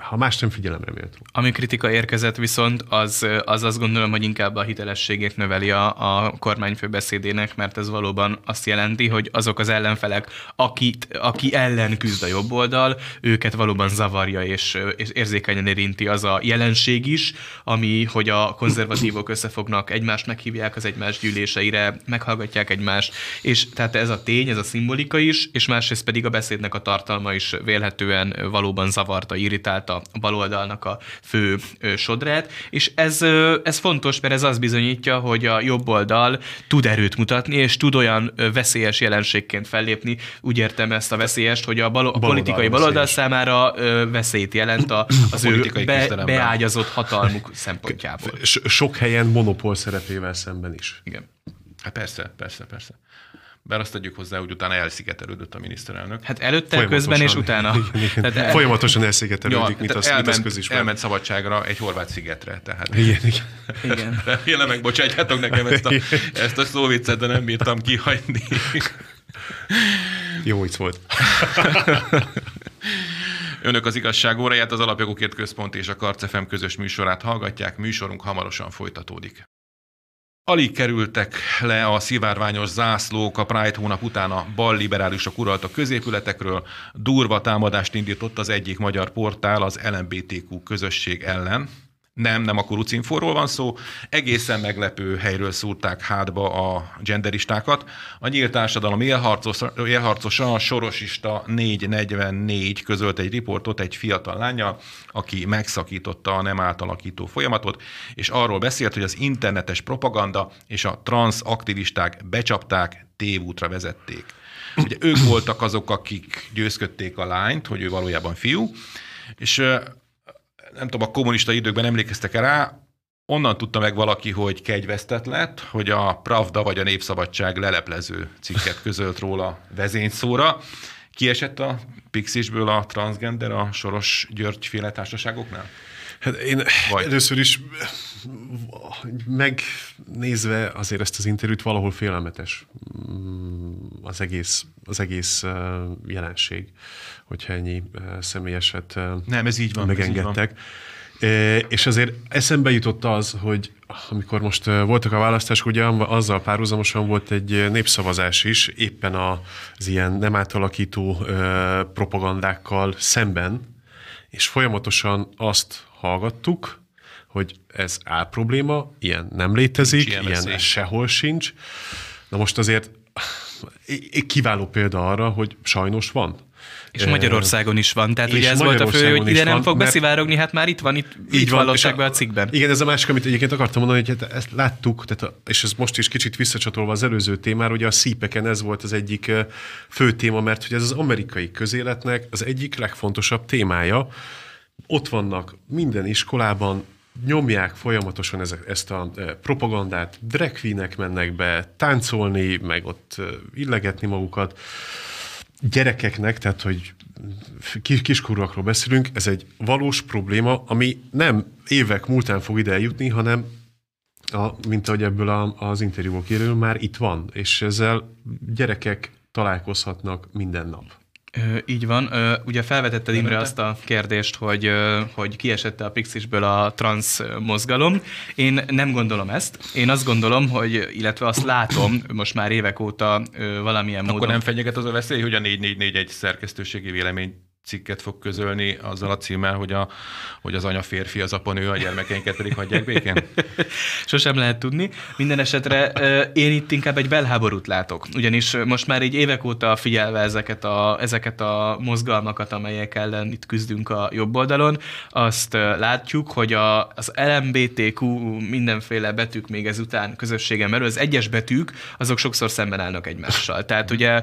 ha más nem figyelemre méltó. Ami kritika érkezett viszont, az, az azt gondolom, hogy inkább a hitelességét növeli a, a kormányfő beszédének, mert ez valóban azt jelenti, hogy azok az ellenfelek, akit, aki ellen küzd a jobb oldal, őket valóban zavarja és, és érzékenyen érinti az a jelenség is, ami, hogy a konzervatívok összefognak, egymást meghívják az egymás gyűléseire, meghallgatják egymást, és tehát ez a tény, ez a szimbolika is, és másrészt pedig a beszédnek a tartalma is vélhetően valóban zavarta irritálta a baloldalnak a fő sodrát, és ez, ez fontos, mert ez azt bizonyítja, hogy a jobb oldal tud erőt mutatni, és tud olyan veszélyes jelenségként fellépni, úgy értem ezt a veszélyest, hogy a, bal- a politikai baloldal számára veszélyt jelent a, [CLEARS THROAT] az a ő be, beágyazott hatalmuk szempontjából. Sok helyen monopól szerepével szemben is. Igen. Hát persze, persze, persze. Bár azt tegyük hozzá, hogy utána elszigetelődött a miniszterelnök. Hát előtte, közben és utána. Igen. Tehát Folyamatosan elszigetelődik, ja, mint, az, elment, mint az közismer. Elment szabadságra egy horvát szigetre. Tehát. Igen, igen. igen. [LAUGHS] Remélem megbocsátjátok nekem ezt a, ezt a szóviccet, de nem bírtam kihagyni. Jó vicc volt. [LAUGHS] Önök az igazság óráját, az Alapjogokért Központ és a Karcefem közös műsorát hallgatják, műsorunk hamarosan folytatódik. Alig kerültek le a szivárványos zászlók a Pride hónap után a bal liberálisok uralta középületekről. Durva támadást indított az egyik magyar portál az LMBTQ közösség ellen. Nem, nem a kurucinforról van szó. Egészen meglepő helyről szúrták hátba a genderistákat. A nyílt társadalom élharcos, élharcosa, a sorosista 444 közölt egy riportot egy fiatal lánya, aki megszakította a nem átalakító folyamatot, és arról beszélt, hogy az internetes propaganda és a transz aktivisták becsapták, tévútra vezették. Ugye ők voltak azok, akik győzködték a lányt, hogy ő valójában fiú, és nem tudom, a kommunista időkben emlékeztek -e rá, onnan tudta meg valaki, hogy kegyvesztett lett, hogy a Pravda vagy a Népszabadság leleplező cikket közölt róla vezényszóra. Kiesett a Pixisből a transgender a Soros György féle társaságoknál? Hát én Vagy. először is megnézve azért ezt az interjút valahol félelmetes mm, az egész, az egész jelenség, hogyha ennyi személyeset Nem, ez így van, megengedtek. Ez így van. És azért eszembe jutott az, hogy amikor most voltak a választások, ugye azzal párhuzamosan volt egy népszavazás is, éppen az ilyen nem átalakító propagandákkal szemben, és folyamatosan azt hallgattuk, hogy ez áll probléma, ilyen nem létezik, ilyen, ilyen sehol sincs. Na most azért kiváló példa arra, hogy sajnos van. És Magyarországon is van. Tehát ugye ez volt a fő, hogy ide nem van, fog beszivárogni, hát már itt van, itt így, így vallották be a cikkben. Igen, ez a másik, amit egyébként akartam mondani, hogy hát ezt láttuk, tehát, és ez most is kicsit visszacsatolva az előző témára, ugye a szípeken ez volt az egyik fő téma, mert hogy ez az amerikai közéletnek az egyik legfontosabb témája, ott vannak minden iskolában, nyomják folyamatosan ezt a e, propagandát, drag mennek be, táncolni, meg ott e, illegetni magukat. Gyerekeknek, tehát hogy kiskorúakról beszélünk, ez egy valós probléma, ami nem évek múltán fog ide eljutni, hanem a, mint ahogy ebből a, az interjúból kérül, már itt van, és ezzel gyerekek találkozhatnak minden nap. Így van. Ugye felvetetted Imre azt a kérdést, hogy, hogy kiesette a Pixisből a trans mozgalom. Én nem gondolom ezt. Én azt gondolom, hogy, illetve azt látom most már évek óta valamilyen Akkor módon. nem fenyeget az a veszély, hogy a 4441 szerkesztőségi vélemény cikket fog közölni azzal a címmel, hogy, a, hogy az anya férfi, az apa nő, a gyermekeinket pedig hagyják békén? [LAUGHS] Sosem lehet tudni. Minden esetre én itt inkább egy belháborút látok. Ugyanis most már így évek óta figyelve ezeket a, ezeket a mozgalmakat, amelyek ellen itt küzdünk a jobb oldalon, azt látjuk, hogy a, az LMBTQ mindenféle betűk még ezután közösségen belül, az egyes betűk, azok sokszor szemben állnak egymással. Tehát ugye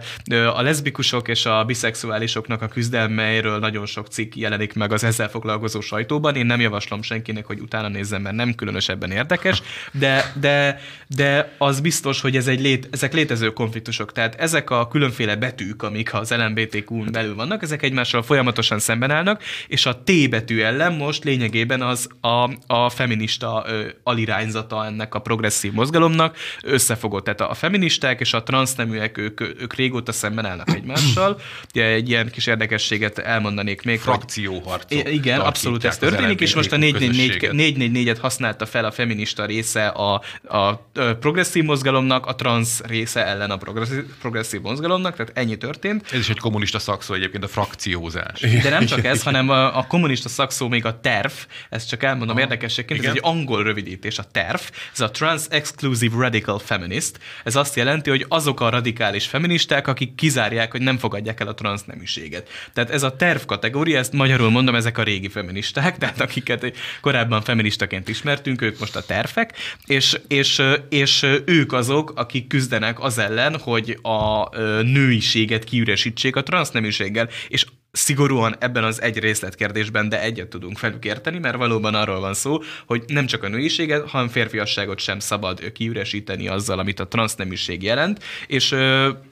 a leszbikusok és a biszexuálisoknak a küzdelme amelyről nagyon sok cikk jelenik meg az ezzel foglalkozó sajtóban. Én nem javaslom senkinek, hogy utána nézzen, mert nem különösebben érdekes, de, de, de az biztos, hogy ez egy lét, ezek létező konfliktusok. Tehát ezek a különféle betűk, amik az LMBTQ-n belül vannak, ezek egymással folyamatosan szemben állnak, és a T betű ellen most lényegében az a, a feminista ö, alirányzata ennek a progresszív mozgalomnak összefogott. Tehát a feministák és a transzneműek, ők, ők régóta szemben állnak egymással. Egy ilyen kis érdekességet elmondanék még. Frakcióharcok. Igen, abszolút ez történik, és most a 444-et használta fel a feminista része a, a progresszív mozgalomnak, a trans része ellen a progresszív, progresszív mozgalomnak, tehát ennyi történt. Ez is egy kommunista szakszó egyébként, a frakciózás. De nem csak ez, hanem a, a kommunista szakszó még a TERF, ezt csak elmondom Aha. érdekességként, ez egy angol rövidítés, a TERF, ez a Trans Exclusive Radical Feminist, ez azt jelenti, hogy azok a radikális feministák, akik kizárják, hogy nem fogadják el a transzneműséget. Tehát ez a terv kategória, ezt magyarul mondom, ezek a régi feministák, tehát akiket korábban feministaként ismertünk, ők most a tervek, és, és, és ők azok, akik küzdenek az ellen, hogy a nőiséget kiüresítsék a transzneműséggel, és szigorúan ebben az egy részletkérdésben, de egyet tudunk felük érteni, mert valóban arról van szó, hogy nem csak a nőiséget, hanem férfiasságot sem szabad kiüresíteni azzal, amit a transznemiség jelent, és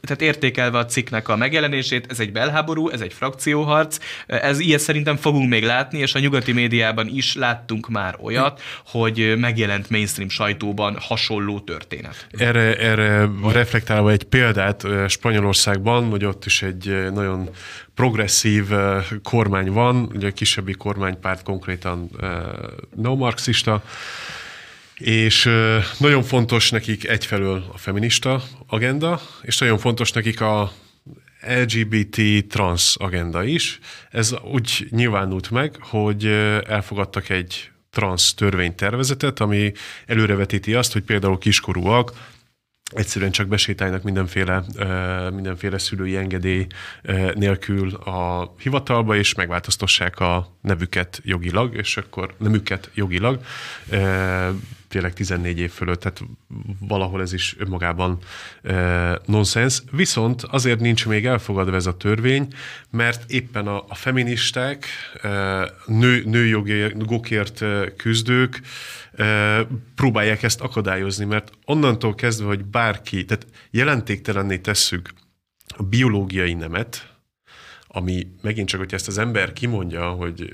tehát értékelve a cikknek a megjelenését, ez egy belháború, ez egy frakcióharc, ez ilyet szerintem fogunk még látni, és a nyugati médiában is láttunk már olyat, hogy megjelent mainstream sajtóban hasonló történet. Erre, erre reflektálva egy példát Spanyolországban, hogy ott is egy nagyon progresszív kormány van, ugye a kisebbi kormánypárt konkrétan neomarxista, és nagyon fontos nekik egyfelől a feminista agenda, és nagyon fontos nekik a LGBT trans agenda is. Ez úgy nyilvánult meg, hogy elfogadtak egy trans törvénytervezetet, ami előrevetíti azt, hogy például kiskorúak egyszerűen csak besétálnak mindenféle, mindenféle szülői engedély nélkül a hivatalba, és megváltoztassák a nevüket jogilag, és akkor nemüket jogilag, tényleg 14 év fölött, tehát valahol ez is önmagában nonsens. Viszont azért nincs még elfogadva ez a törvény, mert éppen a, a feministák, nő, nőjogokért küzdők, próbálják ezt akadályozni, mert onnantól kezdve, hogy bárki, tehát jelentéktelenné tesszük a biológiai nemet, ami megint csak, hogy ezt az ember kimondja, hogy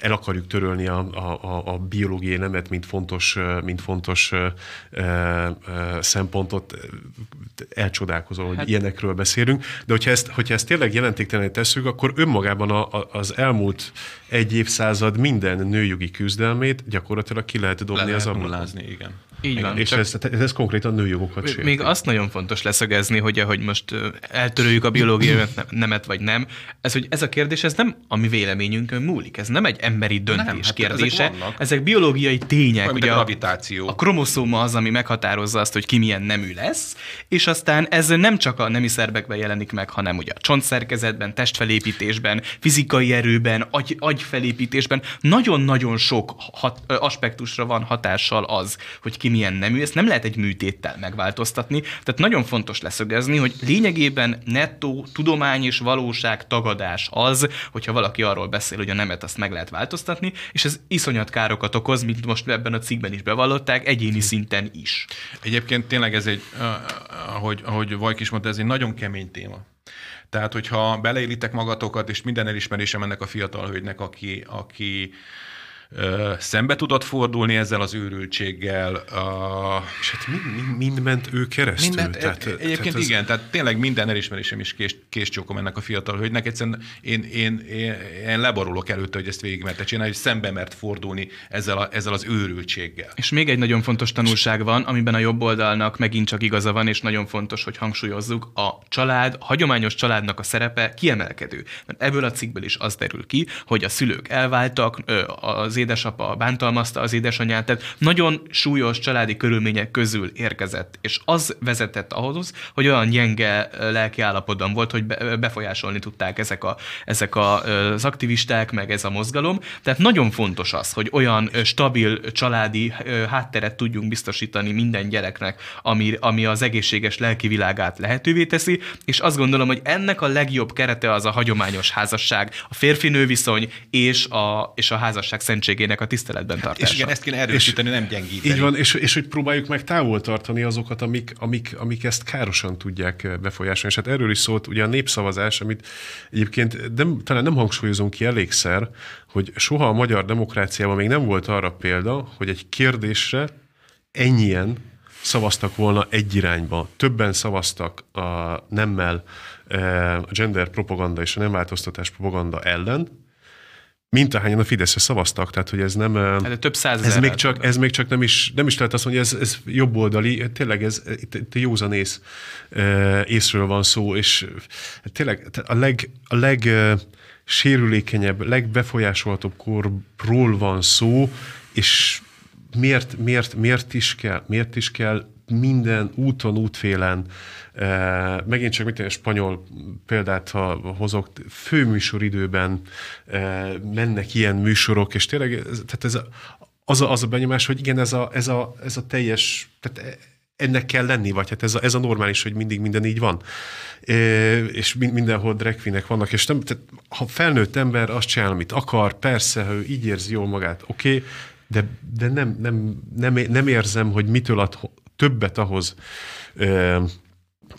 el akarjuk törölni a, a, a biológiai nemet, mint fontos, mint fontos ö, ö, szempontot, elcsodálkozol, hogy hát. ilyenekről beszélünk, de hogyha ezt, hogyha ezt tényleg jelentéktelen tesszük, akkor önmagában a, a, az elmúlt egy évszázad minden nőjogi küzdelmét gyakorlatilag ki lehet dobni Le az ablakon. igen. Így van. És ez, ez, ez konkrétan nőjogokat sérti. Még azt nagyon fontos leszögezni, hogy ahogy most eltöröljük a biológiai [CLEARS THROAT] nemet vagy nem, ez, hogy ez a kérdés, ez nem a mi véleményünkön múlik, ez nem egy emberi döntés nem, hát kérdése. Ezek, vannak. ezek biológiai tények. ugye a gravitáció. A kromoszóma az, ami meghatározza azt, hogy ki milyen nemű lesz, és aztán ez nem csak a nemi szervekben jelenik meg, hanem ugye a csontszerkezetben, testfelépítésben, fizikai erőben, agy, agyfelépítésben. Nagyon-nagyon sok hat, aspektusra van hatással az, hogy ki milyen nemű, ezt nem lehet egy műtéttel megváltoztatni. Tehát nagyon fontos leszögezni, hogy lényegében nettó tudomány és valóság tagadás az, hogyha valaki arról beszél, hogy a nemet azt meg lehet változtatni, és ez iszonyat károkat okoz, mint most ebben a cikkben is bevallották, egyéni szinten is. Egyébként tényleg ez egy, ahogy, ahogy Vajk is mondta, ez egy nagyon kemény téma. Tehát, hogyha beleélitek magatokat, és minden elismerésem ennek a fiatal hölgynek, aki, aki szembe tudott fordulni ezzel az őrültséggel. A... És hát mind, mind, mind ment ő keresztül. Minden, tehát, egyébként tehát ez... igen, tehát tényleg minden elismerésem is kés, késcsókom ennek a fiatal hölgynek. Egyszerűen én, én, én, én leborulok előtte, hogy ezt végig merte csinálni, hogy szembe mert fordulni ezzel, a, ezzel az őrültséggel. És még egy nagyon fontos tanulság van, amiben a jobb oldalnak megint csak igaza van, és nagyon fontos, hogy hangsúlyozzuk, a család, a hagyományos családnak a szerepe kiemelkedő. Mert ebből a cikkből is az derül ki, hogy a szülők elváltak, az édesapa bántalmazta az édesanyját, tehát nagyon súlyos családi körülmények közül érkezett, és az vezetett ahhoz, hogy olyan gyenge lelki állapotban volt, hogy befolyásolni tudták ezek, a, ezek a, az aktivisták, meg ez a mozgalom. Tehát nagyon fontos az, hogy olyan stabil családi hátteret tudjunk biztosítani minden gyereknek, ami, ami az egészséges lelki világát lehetővé teszi, és azt gondolom, hogy ennek a legjobb kerete az a hagyományos házasság, a férfi-nő viszony és a, és a házasság szentség szentségének a tiszteletben tartása. És igen, ezt kéne erősíteni, és, nem gyengíteni. Így van, és, és hogy próbáljuk meg távol tartani azokat, amik, amik, amik ezt károsan tudják befolyásolni. És hát erről is szólt ugye a népszavazás, amit egyébként nem, talán nem hangsúlyozunk ki elégszer, hogy soha a magyar demokráciában még nem volt arra példa, hogy egy kérdésre ennyien szavaztak volna egy irányba. Többen szavaztak a nemmel, eh, a gender propaganda és a nem változtatás propaganda ellen, mint ahányan a Fideszre szavaztak, tehát hogy ez nem... Hát több ez még, csak, ez még csak nem is, nem is lehet azt mondani, hogy ez, ez jobboldali, tényleg ez itt, itt józanész észről van szó, és tényleg a leg, a leg sérülékenyebb, legbefolyásolhatóbb korról van szó, és miért, miért, miért, is kell, miért is kell minden úton, útfélen, e, megint csak mit egy spanyol példát, ha hozok, főműsoridőben e, mennek ilyen műsorok, és tényleg tehát ez a, az, a, az a benyomás, hogy igen, ez a, ez a, ez a teljes, tehát ennek kell lenni, vagy hát ez a, ez a normális, hogy mindig minden így van. E, és mindenhol drag vannak, és nem, tehát, ha felnőtt ember azt csinál, amit akar, persze, ha ő így érzi jól magát, oké, okay, de, de nem, nem, nem, nem érzem, hogy mitől ad többet ahhoz,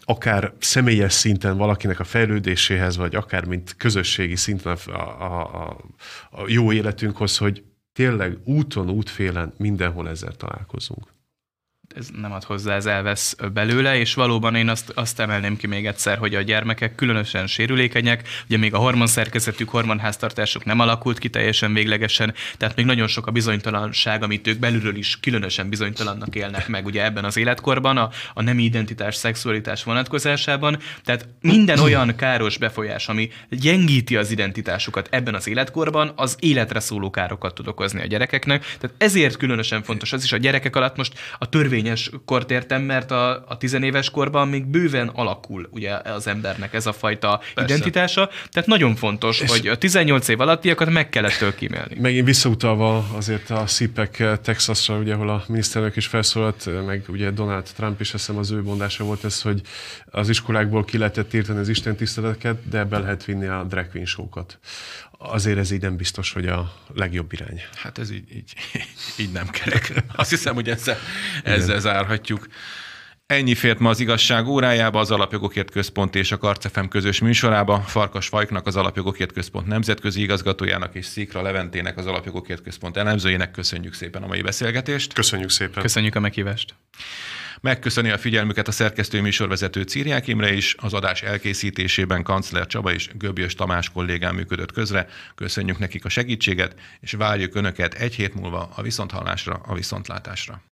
akár személyes szinten valakinek a fejlődéséhez, vagy akár mint közösségi szinten a, a, a, a jó életünkhoz, hogy tényleg úton, útfélen mindenhol ezzel találkozunk ez nem ad hozzá, ez elvesz belőle, és valóban én azt, azt emelném ki még egyszer, hogy a gyermekek különösen sérülékenyek, ugye még a hormonszerkezetük, hormonháztartásuk nem alakult ki teljesen véglegesen, tehát még nagyon sok a bizonytalanság, amit ők belülről is különösen bizonytalannak élnek meg ugye ebben az életkorban, a, a nemi identitás, szexualitás vonatkozásában, tehát minden olyan káros befolyás, ami gyengíti az identitásukat ebben az életkorban, az életre szóló károkat tud okozni a gyerekeknek, tehát ezért különösen fontos az is a gyerekek alatt most a törvény törvényes kort értem, mert a, a tizenéves korban még bőven alakul ugye az embernek ez a fajta Persze. identitása. Tehát nagyon fontos, És hogy a 18 év alattiakat meg kellett től kímélni. Megint visszautalva azért a CPEC Texasra, ugye, ahol a miniszterelnök is felszólalt, meg ugye Donald Trump is, eszem az ő mondása volt ez, hogy az iskolákból ki lehetett írtani az Isten tiszteleteket, de be lehet vinni a drag queen show-kat azért ez így nem biztos, hogy a legjobb irány. Hát ez így, így, [LAUGHS] így nem kerek. Azt hiszem, hogy ezzel, ezzel zárhatjuk. Ennyi fért ma az igazság órájába, az Alapjogokért Központ és a Karcefem közös műsorába. Farkas Fajknak, az Alapjogokért Központ nemzetközi igazgatójának és Szikra Leventének, az Alapjogokért Központ elemzőjének köszönjük szépen a mai beszélgetést. Köszönjük szépen. Köszönjük a meghívást. Megköszöni a figyelmüket a szerkesztő műsorvezető Círiák Imre is, az adás elkészítésében Kancler Csaba és Göbjös Tamás kollégám működött közre. Köszönjük nekik a segítséget, és várjuk Önöket egy hét múlva a viszonthallásra, a viszontlátásra.